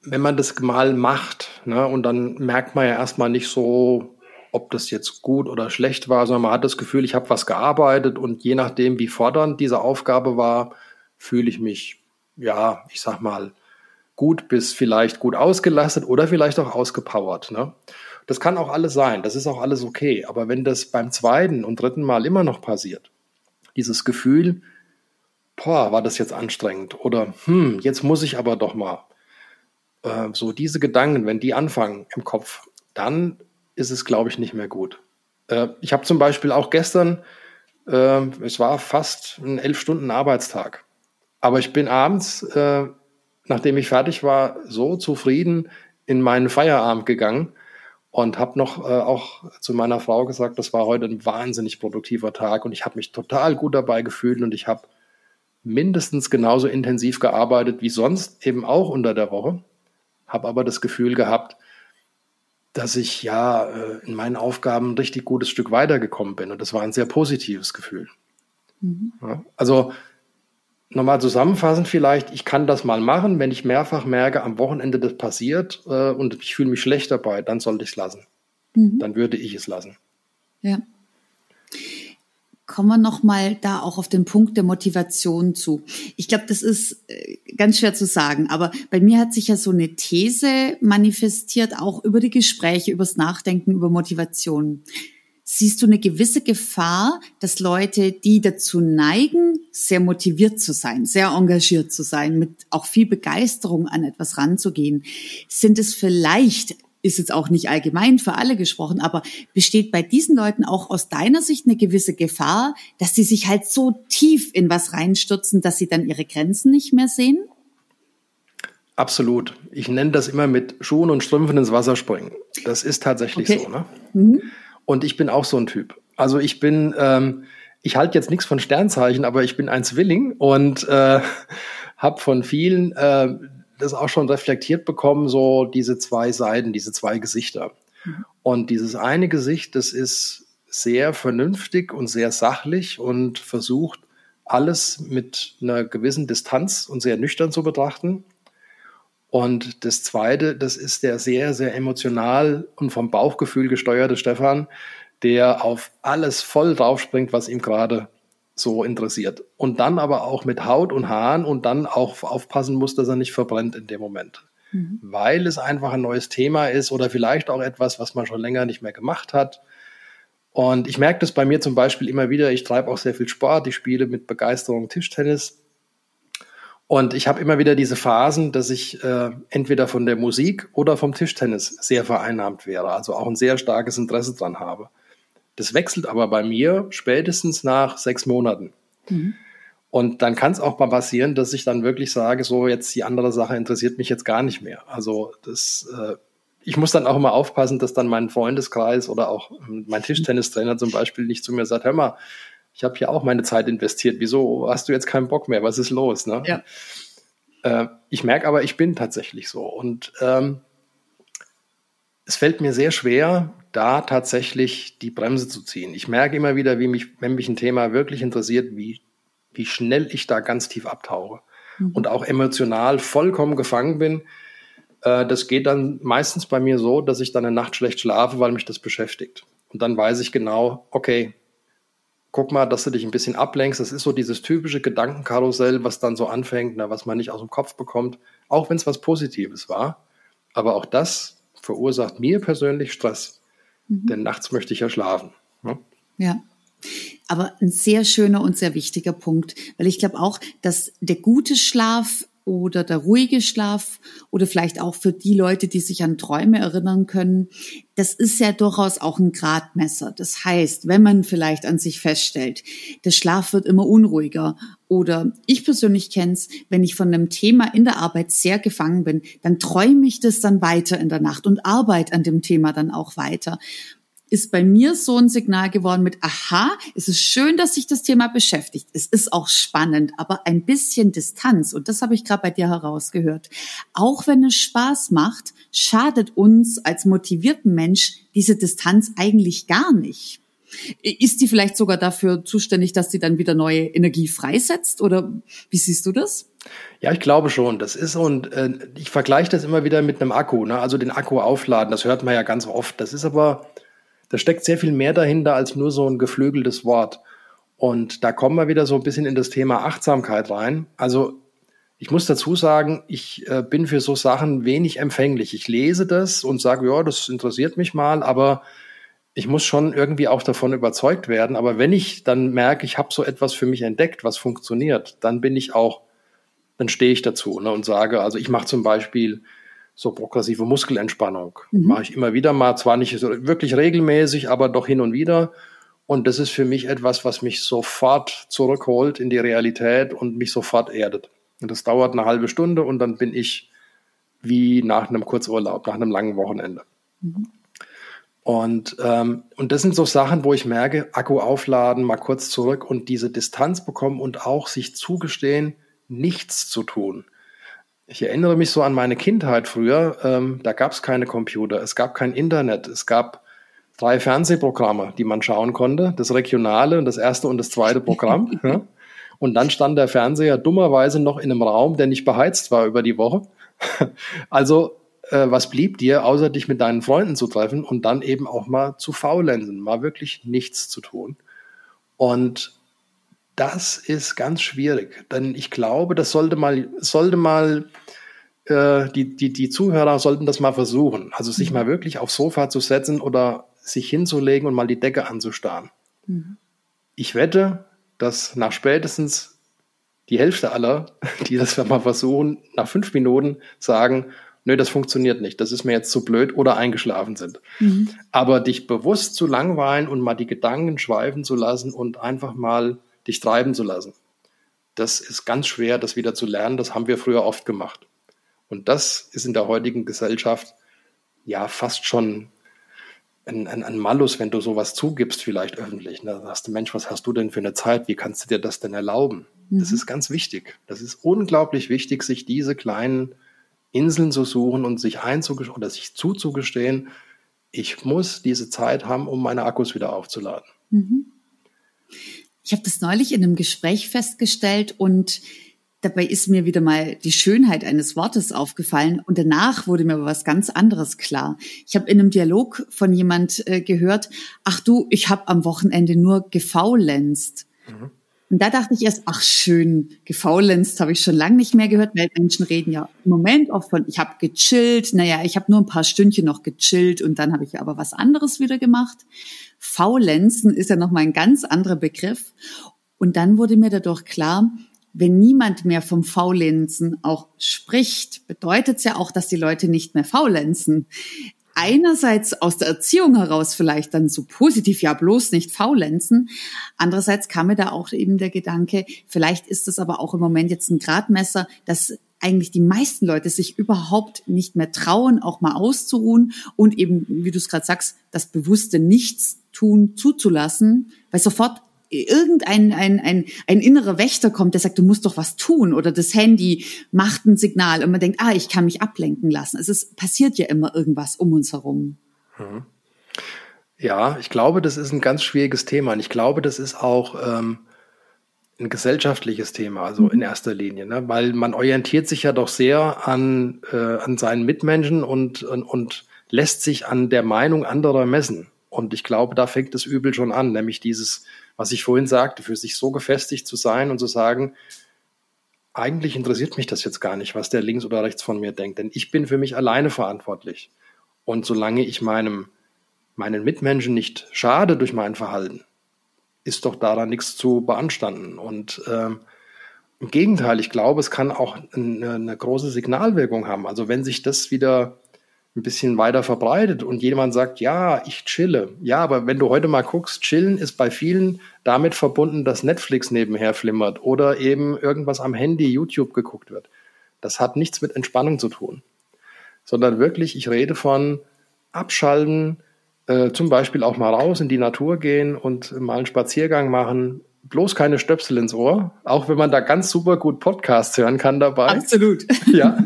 wenn man das mal macht, ne, und dann merkt man ja erstmal nicht so, ob das jetzt gut oder schlecht war, sondern man hat das Gefühl, ich habe was gearbeitet und je nachdem, wie fordernd diese Aufgabe war, fühle ich mich, ja, ich sag mal, gut bis vielleicht gut ausgelastet oder vielleicht auch ausgepowert. Ne? Das kann auch alles sein, das ist auch alles okay. Aber wenn das beim zweiten und dritten Mal immer noch passiert, dieses Gefühl, boah, war das jetzt anstrengend oder hm, jetzt muss ich aber doch mal. Äh, so diese Gedanken, wenn die anfangen im Kopf, dann ist es, glaube ich, nicht mehr gut. Äh, ich habe zum Beispiel auch gestern äh, es war fast ein elf Stunden Arbeitstag. Aber ich bin abends, äh, nachdem ich fertig war, so zufrieden in meinen Feierabend gegangen und habe noch äh, auch zu meiner Frau gesagt, das war heute ein wahnsinnig produktiver Tag und ich habe mich total gut dabei gefühlt und ich habe mindestens genauso intensiv gearbeitet wie sonst, eben auch unter der Woche, habe aber das Gefühl gehabt, dass ich ja äh, in meinen Aufgaben ein richtig gutes Stück weitergekommen bin und das war ein sehr positives Gefühl. Mhm. Ja, also nochmal zusammenfassend vielleicht, ich kann das mal machen, wenn ich mehrfach merke, am Wochenende das passiert äh, und ich fühle mich schlecht dabei, dann sollte ich es lassen. Mhm. Dann würde ich es lassen. Ja. Kommen wir nochmal da auch auf den Punkt der Motivation zu. Ich glaube, das ist äh, ganz schwer zu sagen, aber bei mir hat sich ja so eine These manifestiert, auch über die Gespräche, übers Nachdenken, über Motivation. Siehst du eine gewisse Gefahr, dass Leute, die dazu neigen, sehr motiviert zu sein, sehr engagiert zu sein, mit auch viel Begeisterung an etwas ranzugehen, sind es vielleicht ist jetzt auch nicht allgemein für alle gesprochen, aber besteht bei diesen Leuten auch aus deiner Sicht eine gewisse Gefahr, dass sie sich halt so tief in was reinstürzen, dass sie dann ihre Grenzen nicht mehr sehen? Absolut. Ich nenne das immer mit Schuhen und Strümpfen ins Wasser springen. Das ist tatsächlich okay. so. Ne? Mhm. Und ich bin auch so ein Typ. Also ich bin, ähm, ich halte jetzt nichts von Sternzeichen, aber ich bin ein Zwilling und äh, <laughs> habe von vielen äh, das auch schon reflektiert bekommen, so diese zwei Seiten, diese zwei Gesichter. Mhm. Und dieses eine Gesicht, das ist sehr vernünftig und sehr sachlich und versucht, alles mit einer gewissen Distanz und sehr nüchtern zu betrachten. Und das Zweite, das ist der sehr, sehr emotional und vom Bauchgefühl gesteuerte Stefan, der auf alles voll draufspringt, was ihm gerade so interessiert. Und dann aber auch mit Haut und Haaren und dann auch aufpassen muss, dass er nicht verbrennt in dem Moment. Mhm. Weil es einfach ein neues Thema ist oder vielleicht auch etwas, was man schon länger nicht mehr gemacht hat. Und ich merke das bei mir zum Beispiel immer wieder. Ich treibe auch sehr viel Sport. Ich spiele mit Begeisterung Tischtennis. Und ich habe immer wieder diese Phasen, dass ich äh, entweder von der Musik oder vom Tischtennis sehr vereinnahmt wäre, also auch ein sehr starkes Interesse dran habe. Das wechselt aber bei mir spätestens nach sechs Monaten. Mhm. Und dann kann es auch mal passieren, dass ich dann wirklich sage, so jetzt die andere Sache interessiert mich jetzt gar nicht mehr. Also das, äh, ich muss dann auch immer aufpassen, dass dann mein Freundeskreis oder auch mein Tischtennistrainer zum Beispiel nicht zu mir sagt, hör mal, ich habe hier auch meine Zeit investiert. Wieso hast du jetzt keinen Bock mehr? Was ist los? Ne? Ja. Äh, ich merke aber, ich bin tatsächlich so. Und ähm, es fällt mir sehr schwer, da tatsächlich die Bremse zu ziehen. Ich merke immer wieder, wie mich, wenn mich ein Thema wirklich interessiert, wie, wie schnell ich da ganz tief abtauche mhm. und auch emotional vollkommen gefangen bin. Äh, das geht dann meistens bei mir so, dass ich dann eine Nacht schlecht schlafe, weil mich das beschäftigt. Und dann weiß ich genau, okay, guck mal, dass du dich ein bisschen ablenkst. Das ist so dieses typische Gedankenkarussell, was dann so anfängt, na, was man nicht aus dem Kopf bekommt, auch wenn es was Positives war. Aber auch das verursacht mir persönlich Stress, mhm. denn nachts möchte ich ja schlafen. Ne? Ja. Aber ein sehr schöner und sehr wichtiger Punkt, weil ich glaube auch, dass der gute Schlaf oder der ruhige Schlaf oder vielleicht auch für die Leute, die sich an Träume erinnern können, das ist ja durchaus auch ein Gradmesser. Das heißt, wenn man vielleicht an sich feststellt, der Schlaf wird immer unruhiger oder ich persönlich kenne es, wenn ich von einem Thema in der Arbeit sehr gefangen bin, dann träume ich das dann weiter in der Nacht und arbeite an dem Thema dann auch weiter ist bei mir so ein Signal geworden mit, aha, es ist schön, dass sich das Thema beschäftigt. Es ist auch spannend, aber ein bisschen Distanz, und das habe ich gerade bei dir herausgehört, auch wenn es Spaß macht, schadet uns als motivierten Mensch diese Distanz eigentlich gar nicht. Ist die vielleicht sogar dafür zuständig, dass sie dann wieder neue Energie freisetzt? Oder wie siehst du das? Ja, ich glaube schon. Das ist und äh, ich vergleiche das immer wieder mit einem Akku. Ne? Also den Akku aufladen, das hört man ja ganz oft. Das ist aber da steckt sehr viel mehr dahinter als nur so ein geflügeltes Wort. Und da kommen wir wieder so ein bisschen in das Thema Achtsamkeit rein. Also ich muss dazu sagen, ich äh, bin für so Sachen wenig empfänglich. Ich lese das und sage, ja, das interessiert mich mal, aber ich muss schon irgendwie auch davon überzeugt werden. Aber wenn ich dann merke, ich habe so etwas für mich entdeckt, was funktioniert, dann bin ich auch, dann stehe ich dazu ne, und sage, also ich mache zum Beispiel so progressive Muskelentspannung. Mhm. Mache ich immer wieder mal, zwar nicht so wirklich regelmäßig, aber doch hin und wieder. Und das ist für mich etwas, was mich sofort zurückholt in die Realität und mich sofort erdet. Und das dauert eine halbe Stunde und dann bin ich wie nach einem Kurzurlaub, nach einem langen Wochenende. Mhm. Und, ähm, und das sind so Sachen, wo ich merke, Akku aufladen, mal kurz zurück und diese Distanz bekommen und auch sich zugestehen, nichts zu tun. Ich erinnere mich so an meine Kindheit früher, ähm, da gab es keine Computer, es gab kein Internet, es gab drei Fernsehprogramme, die man schauen konnte, das regionale, das erste und das zweite Programm. <laughs> ja. Und dann stand der Fernseher dummerweise noch in einem Raum, der nicht beheizt war über die Woche. <laughs> also äh, was blieb dir, außer dich mit deinen Freunden zu treffen und dann eben auch mal zu faulenzen, mal wirklich nichts zu tun. Und das ist ganz schwierig, denn ich glaube, das sollte mal, sollte mal äh, die, die, die Zuhörer sollten das mal versuchen. Also sich mhm. mal wirklich aufs Sofa zu setzen oder sich hinzulegen und mal die Decke anzustarren. Mhm. Ich wette, dass nach spätestens die Hälfte aller, <laughs> die das mal versuchen, nach fünf Minuten sagen, nö, das funktioniert nicht, das ist mir jetzt zu blöd oder eingeschlafen sind. Mhm. Aber dich bewusst zu langweilen und mal die Gedanken schweifen zu lassen und einfach mal dich treiben zu lassen, das ist ganz schwer, das wieder zu lernen. Das haben wir früher oft gemacht. Und das ist in der heutigen Gesellschaft ja fast schon ein, ein, ein Malus, wenn du sowas zugibst, vielleicht öffentlich. Da sagst du, Mensch, was hast du denn für eine Zeit? Wie kannst du dir das denn erlauben? Mhm. Das ist ganz wichtig. Das ist unglaublich wichtig, sich diese kleinen Inseln zu suchen und sich einzugestehen oder sich zuzugestehen, ich muss diese Zeit haben, um meine Akkus wieder aufzuladen. Mhm. Ich habe das neulich in einem Gespräch festgestellt und dabei ist mir wieder mal die Schönheit eines Wortes aufgefallen und danach wurde mir aber was ganz anderes klar. Ich habe in einem Dialog von jemand äh, gehört, ach du, ich habe am Wochenende nur gefaulenzt. Mhm. Und da dachte ich erst, ach schön, gefaulenzt habe ich schon lange nicht mehr gehört, weil Menschen reden ja im Moment oft von, ich habe gechillt, naja, ich habe nur ein paar Stündchen noch gechillt und dann habe ich aber was anderes wieder gemacht. Faulenzen ist ja nochmal ein ganz anderer Begriff. Und dann wurde mir dadurch klar, wenn niemand mehr vom Faulenzen auch spricht, bedeutet es ja auch, dass die Leute nicht mehr faulenzen einerseits aus der Erziehung heraus vielleicht dann so positiv, ja bloß nicht faulenzen. Andererseits kam mir da auch eben der Gedanke, vielleicht ist das aber auch im Moment jetzt ein Gradmesser, dass eigentlich die meisten Leute sich überhaupt nicht mehr trauen, auch mal auszuruhen und eben, wie du es gerade sagst, das bewusste Nichtstun zuzulassen, weil sofort irgendein ein, ein, ein innerer Wächter kommt, der sagt, du musst doch was tun oder das Handy macht ein Signal und man denkt, ah, ich kann mich ablenken lassen. Es ist, passiert ja immer irgendwas um uns herum. Mhm. Ja, ich glaube, das ist ein ganz schwieriges Thema und ich glaube, das ist auch ähm, ein gesellschaftliches Thema, also mhm. in erster Linie, ne? weil man orientiert sich ja doch sehr an, äh, an seinen Mitmenschen und, und, und lässt sich an der Meinung anderer messen. Und ich glaube, da fängt das Übel schon an, nämlich dieses was ich vorhin sagte, für sich so gefestigt zu sein und zu sagen, eigentlich interessiert mich das jetzt gar nicht, was der links oder rechts von mir denkt, denn ich bin für mich alleine verantwortlich. Und solange ich meinem, meinen Mitmenschen nicht schade durch mein Verhalten, ist doch daran nichts zu beanstanden. Und ähm, im Gegenteil, ich glaube, es kann auch eine, eine große Signalwirkung haben. Also wenn sich das wieder ein bisschen weiter verbreitet und jemand sagt, ja, ich chille. Ja, aber wenn du heute mal guckst, chillen ist bei vielen damit verbunden, dass Netflix nebenher flimmert oder eben irgendwas am Handy, YouTube geguckt wird. Das hat nichts mit Entspannung zu tun, sondern wirklich, ich rede von abschalten, äh, zum Beispiel auch mal raus in die Natur gehen und mal einen Spaziergang machen, bloß keine Stöpsel ins Ohr, auch wenn man da ganz super gut Podcasts hören kann dabei. Absolut. <laughs> Ja.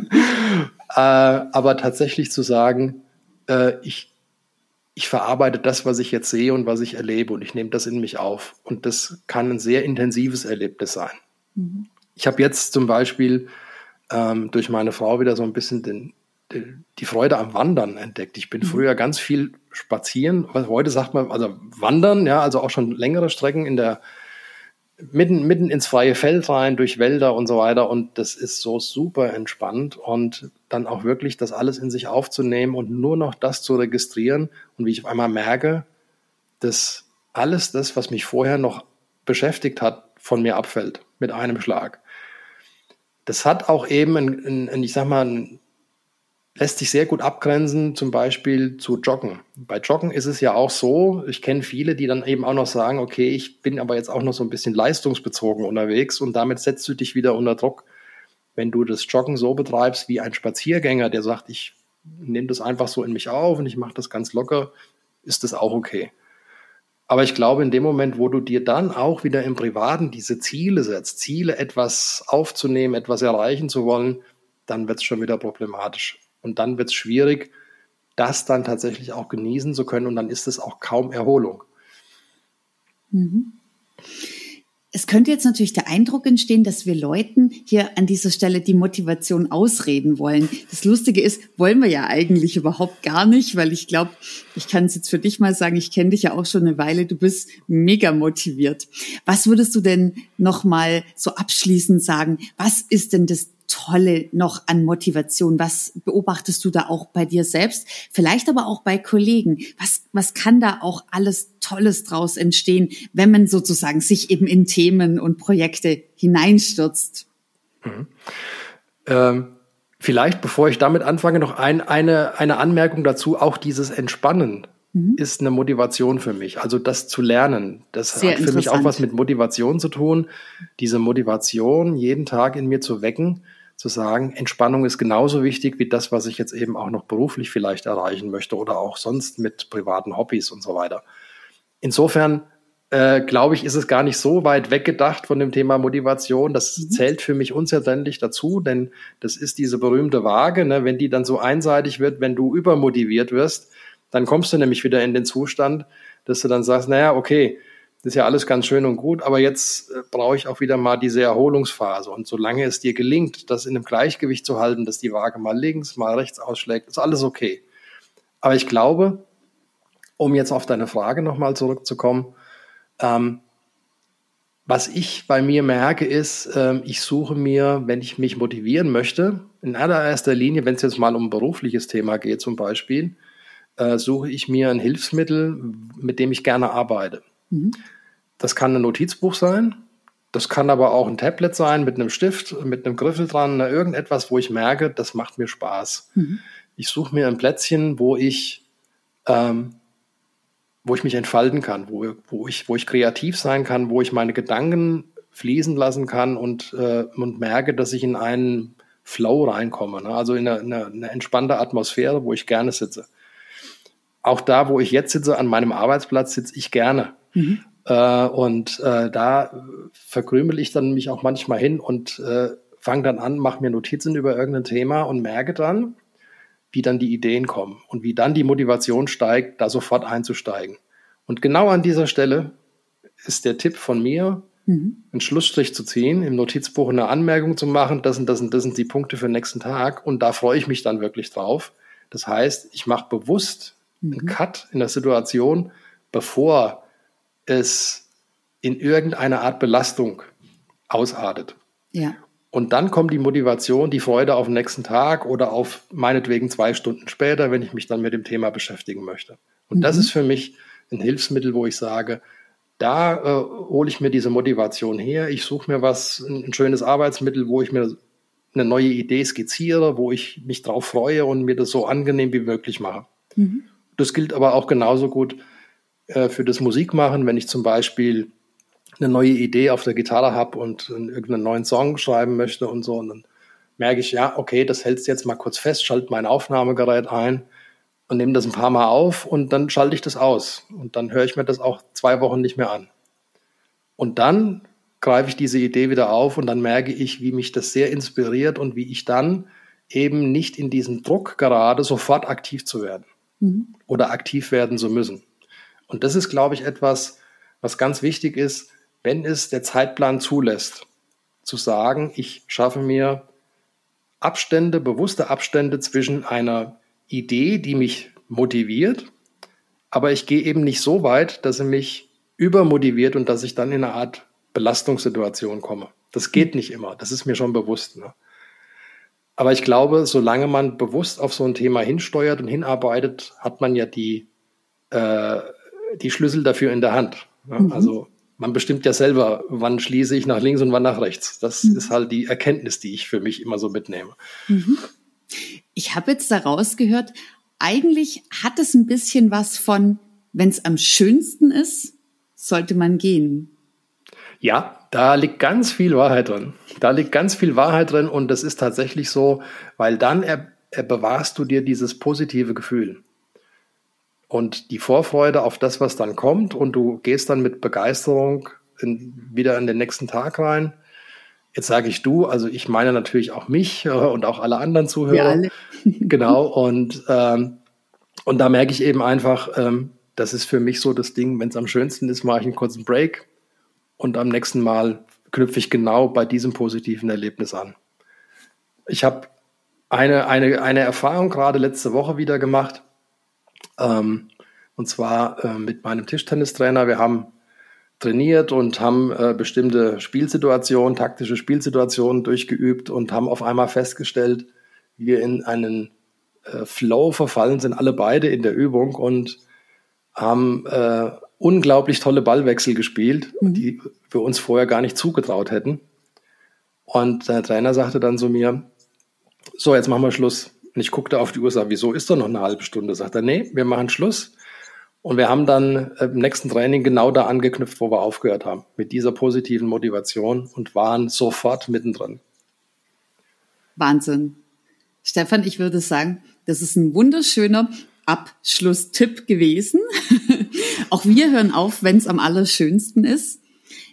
Äh, aber tatsächlich zu sagen, äh, ich, ich verarbeite das, was ich jetzt sehe und was ich erlebe und ich nehme das in mich auf. Und das kann ein sehr intensives Erlebnis sein. Mhm. Ich habe jetzt zum Beispiel ähm, durch meine Frau wieder so ein bisschen den, die Freude am Wandern entdeckt. Ich bin mhm. früher ganz viel spazieren. Heute sagt man, also wandern, ja, also auch schon längere Strecken in der mitten, mitten ins freie Feld rein, durch Wälder und so weiter. Und das ist so super entspannt und dann auch wirklich das alles in sich aufzunehmen und nur noch das zu registrieren. Und wie ich auf einmal merke, dass alles das, was mich vorher noch beschäftigt hat, von mir abfällt mit einem Schlag. Das hat auch eben, ein, ein, ich sag mal, ein lässt sich sehr gut abgrenzen, zum Beispiel zu Joggen. Bei Joggen ist es ja auch so, ich kenne viele, die dann eben auch noch sagen, okay, ich bin aber jetzt auch noch so ein bisschen leistungsbezogen unterwegs und damit setzt du dich wieder unter Druck. Wenn du das Joggen so betreibst wie ein Spaziergänger, der sagt, ich nehme das einfach so in mich auf und ich mache das ganz locker, ist das auch okay. Aber ich glaube, in dem Moment, wo du dir dann auch wieder im Privaten diese Ziele setzt, Ziele etwas aufzunehmen, etwas erreichen zu wollen, dann wird es schon wieder problematisch. Und dann wird es schwierig, das dann tatsächlich auch genießen zu können. Und dann ist es auch kaum Erholung. Mhm. Es könnte jetzt natürlich der Eindruck entstehen, dass wir Leuten hier an dieser Stelle die Motivation ausreden wollen. Das Lustige ist, wollen wir ja eigentlich überhaupt gar nicht, weil ich glaube, ich kann es jetzt für dich mal sagen, ich kenne dich ja auch schon eine Weile, du bist mega motiviert. Was würdest du denn noch mal so abschließend sagen? Was ist denn das Tolle noch an Motivation? Was beobachtest du da auch bei dir selbst? Vielleicht aber auch bei Kollegen. Was, was kann da auch alles Tolles draus entstehen, wenn man sozusagen sich eben in Themen und Projekte hineinstürzt? Mhm. Ähm, vielleicht, bevor ich damit anfange, noch ein, eine, eine Anmerkung dazu. Auch dieses Entspannen mhm. ist eine Motivation für mich. Also das zu lernen, das Sehr hat für mich auch was mit Motivation zu tun. Diese Motivation jeden Tag in mir zu wecken zu sagen, Entspannung ist genauso wichtig wie das, was ich jetzt eben auch noch beruflich vielleicht erreichen möchte oder auch sonst mit privaten Hobbys und so weiter. Insofern äh, glaube ich, ist es gar nicht so weit weggedacht von dem Thema Motivation. Das mhm. zählt für mich unzertrennlich dazu, denn das ist diese berühmte Waage. Ne? Wenn die dann so einseitig wird, wenn du übermotiviert wirst, dann kommst du nämlich wieder in den Zustand, dass du dann sagst, naja, okay, das ist ja alles ganz schön und gut, aber jetzt äh, brauche ich auch wieder mal diese Erholungsphase. Und solange es dir gelingt, das in einem Gleichgewicht zu halten, dass die Waage mal links, mal rechts ausschlägt, ist alles okay. Aber ich glaube, um jetzt auf deine Frage nochmal zurückzukommen, ähm, was ich bei mir merke, ist, ähm, ich suche mir, wenn ich mich motivieren möchte, in allererster Linie, wenn es jetzt mal um ein berufliches Thema geht zum Beispiel, äh, suche ich mir ein Hilfsmittel, mit dem ich gerne arbeite. Mhm. Das kann ein Notizbuch sein. Das kann aber auch ein Tablet sein mit einem Stift, mit einem Griffel dran, irgendetwas, wo ich merke, das macht mir Spaß. Mhm. Ich suche mir ein Plätzchen, wo ich, ähm, wo ich mich entfalten kann, wo, wo, ich, wo ich kreativ sein kann, wo ich meine Gedanken fließen lassen kann und, äh, und merke, dass ich in einen Flow reinkomme. Ne? Also in eine, eine, eine entspannte Atmosphäre, wo ich gerne sitze. Auch da, wo ich jetzt sitze, an meinem Arbeitsplatz, sitze ich gerne. Mhm. Äh, und äh, da verkrümel ich dann mich auch manchmal hin und äh, fange dann an, mache mir Notizen über irgendein Thema und merke dann, wie dann die Ideen kommen und wie dann die Motivation steigt, da sofort einzusteigen. Und genau an dieser Stelle ist der Tipp von mir, mhm. einen Schlussstrich zu ziehen, im Notizbuch eine Anmerkung zu machen, das sind, das sind, das sind die Punkte für den nächsten Tag und da freue ich mich dann wirklich drauf. Das heißt, ich mache bewusst mhm. einen Cut in der Situation, bevor es in irgendeiner Art Belastung ausartet. Ja. Und dann kommt die Motivation, die Freude auf den nächsten Tag oder auf meinetwegen zwei Stunden später, wenn ich mich dann mit dem Thema beschäftigen möchte. Und mhm. das ist für mich ein Hilfsmittel, wo ich sage, da äh, hole ich mir diese Motivation her. Ich suche mir was, ein, ein, schönes Arbeitsmittel, wo ich mir eine neue Idee skizziere, wo ich mich drauf freue und mir das so angenehm wie möglich mache. Mhm. Das gilt aber auch genauso gut äh, für das Musikmachen, wenn ich zum Beispiel eine neue Idee auf der Gitarre habe und irgendeinen neuen Song schreiben möchte und so, und dann merke ich, ja, okay, das hältst jetzt mal kurz fest, schalte mein Aufnahmegerät ein und nehme das ein paar Mal auf und dann schalte ich das aus. Und dann höre ich mir das auch zwei Wochen nicht mehr an. Und dann greife ich diese Idee wieder auf und dann merke ich, wie mich das sehr inspiriert und wie ich dann eben nicht in diesem Druck gerade sofort aktiv zu werden mhm. oder aktiv werden zu müssen. Und das ist, glaube ich, etwas, was ganz wichtig ist, wenn es der Zeitplan zulässt, zu sagen, ich schaffe mir Abstände, bewusste Abstände zwischen einer Idee, die mich motiviert, aber ich gehe eben nicht so weit, dass sie mich übermotiviert und dass ich dann in eine Art Belastungssituation komme. Das geht nicht immer, das ist mir schon bewusst. Ne? Aber ich glaube, solange man bewusst auf so ein Thema hinsteuert und hinarbeitet, hat man ja die, äh, die Schlüssel dafür in der Hand. Ja, mhm. Also man bestimmt ja selber, wann schließe ich nach links und wann nach rechts. Das mhm. ist halt die Erkenntnis, die ich für mich immer so mitnehme. Mhm. Ich habe jetzt daraus gehört, eigentlich hat es ein bisschen was von, wenn es am schönsten ist, sollte man gehen. Ja, da liegt ganz viel Wahrheit drin. Da liegt ganz viel Wahrheit drin und das ist tatsächlich so, weil dann er, er bewahrst du dir dieses positive Gefühl und die Vorfreude auf das, was dann kommt und du gehst dann mit Begeisterung in, wieder in den nächsten Tag rein. Jetzt sage ich du, also ich meine natürlich auch mich äh, und auch alle anderen Zuhörer. Wir alle. <laughs> genau, und, ähm, und da merke ich eben einfach, ähm, das ist für mich so das Ding, wenn es am schönsten ist, mache ich einen kurzen Break und am nächsten Mal knüpfe ich genau bei diesem positiven Erlebnis an. Ich habe eine, eine, eine Erfahrung gerade letzte Woche wieder gemacht. Ähm, und zwar äh, mit meinem Tischtennistrainer. Wir haben trainiert und haben äh, bestimmte Spielsituationen, taktische Spielsituationen durchgeübt und haben auf einmal festgestellt, wie wir in einen äh, Flow verfallen sind, alle beide in der Übung und haben äh, unglaublich tolle Ballwechsel gespielt, mhm. die wir uns vorher gar nicht zugetraut hätten. Und der Trainer sagte dann zu mir, so, jetzt machen wir Schluss. Und ich guckte auf die Uhr, sag, wieso ist doch noch eine halbe Stunde? Sagt er, nee, wir machen Schluss. Und wir haben dann äh, im nächsten Training genau da angeknüpft, wo wir aufgehört haben, mit dieser positiven Motivation und waren sofort mittendrin. Wahnsinn. Stefan, ich würde sagen, das ist ein wunderschöner Abschlusstipp gewesen. <laughs> Auch wir hören auf, wenn es am allerschönsten ist.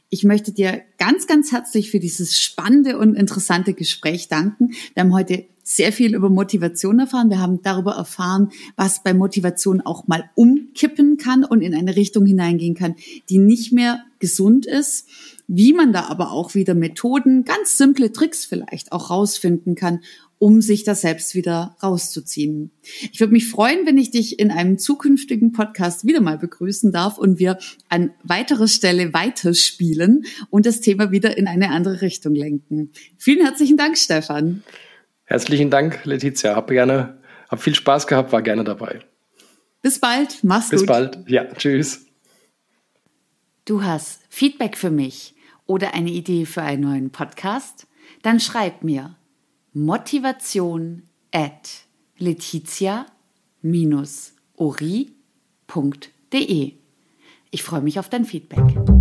Ich möchte dir ganz, ganz herzlich für dieses spannende und interessante Gespräch danken. Wir haben heute sehr viel über Motivation erfahren. Wir haben darüber erfahren, was bei Motivation auch mal umkippen kann und in eine Richtung hineingehen kann, die nicht mehr gesund ist. Wie man da aber auch wieder Methoden, ganz simple Tricks vielleicht auch rausfinden kann, um sich da selbst wieder rauszuziehen. Ich würde mich freuen, wenn ich dich in einem zukünftigen Podcast wieder mal begrüßen darf und wir an weiterer Stelle weiterspielen und das Thema wieder in eine andere Richtung lenken. Vielen herzlichen Dank, Stefan. Herzlichen Dank, Letizia. Hab gerne, hab viel Spaß gehabt, war gerne dabei. Bis bald, mach's Bis gut. Bis bald, ja, tschüss. Du hast Feedback für mich oder eine Idee für einen neuen Podcast? Dann schreib mir motivation at letizia-ori.de. Ich freue mich auf dein Feedback.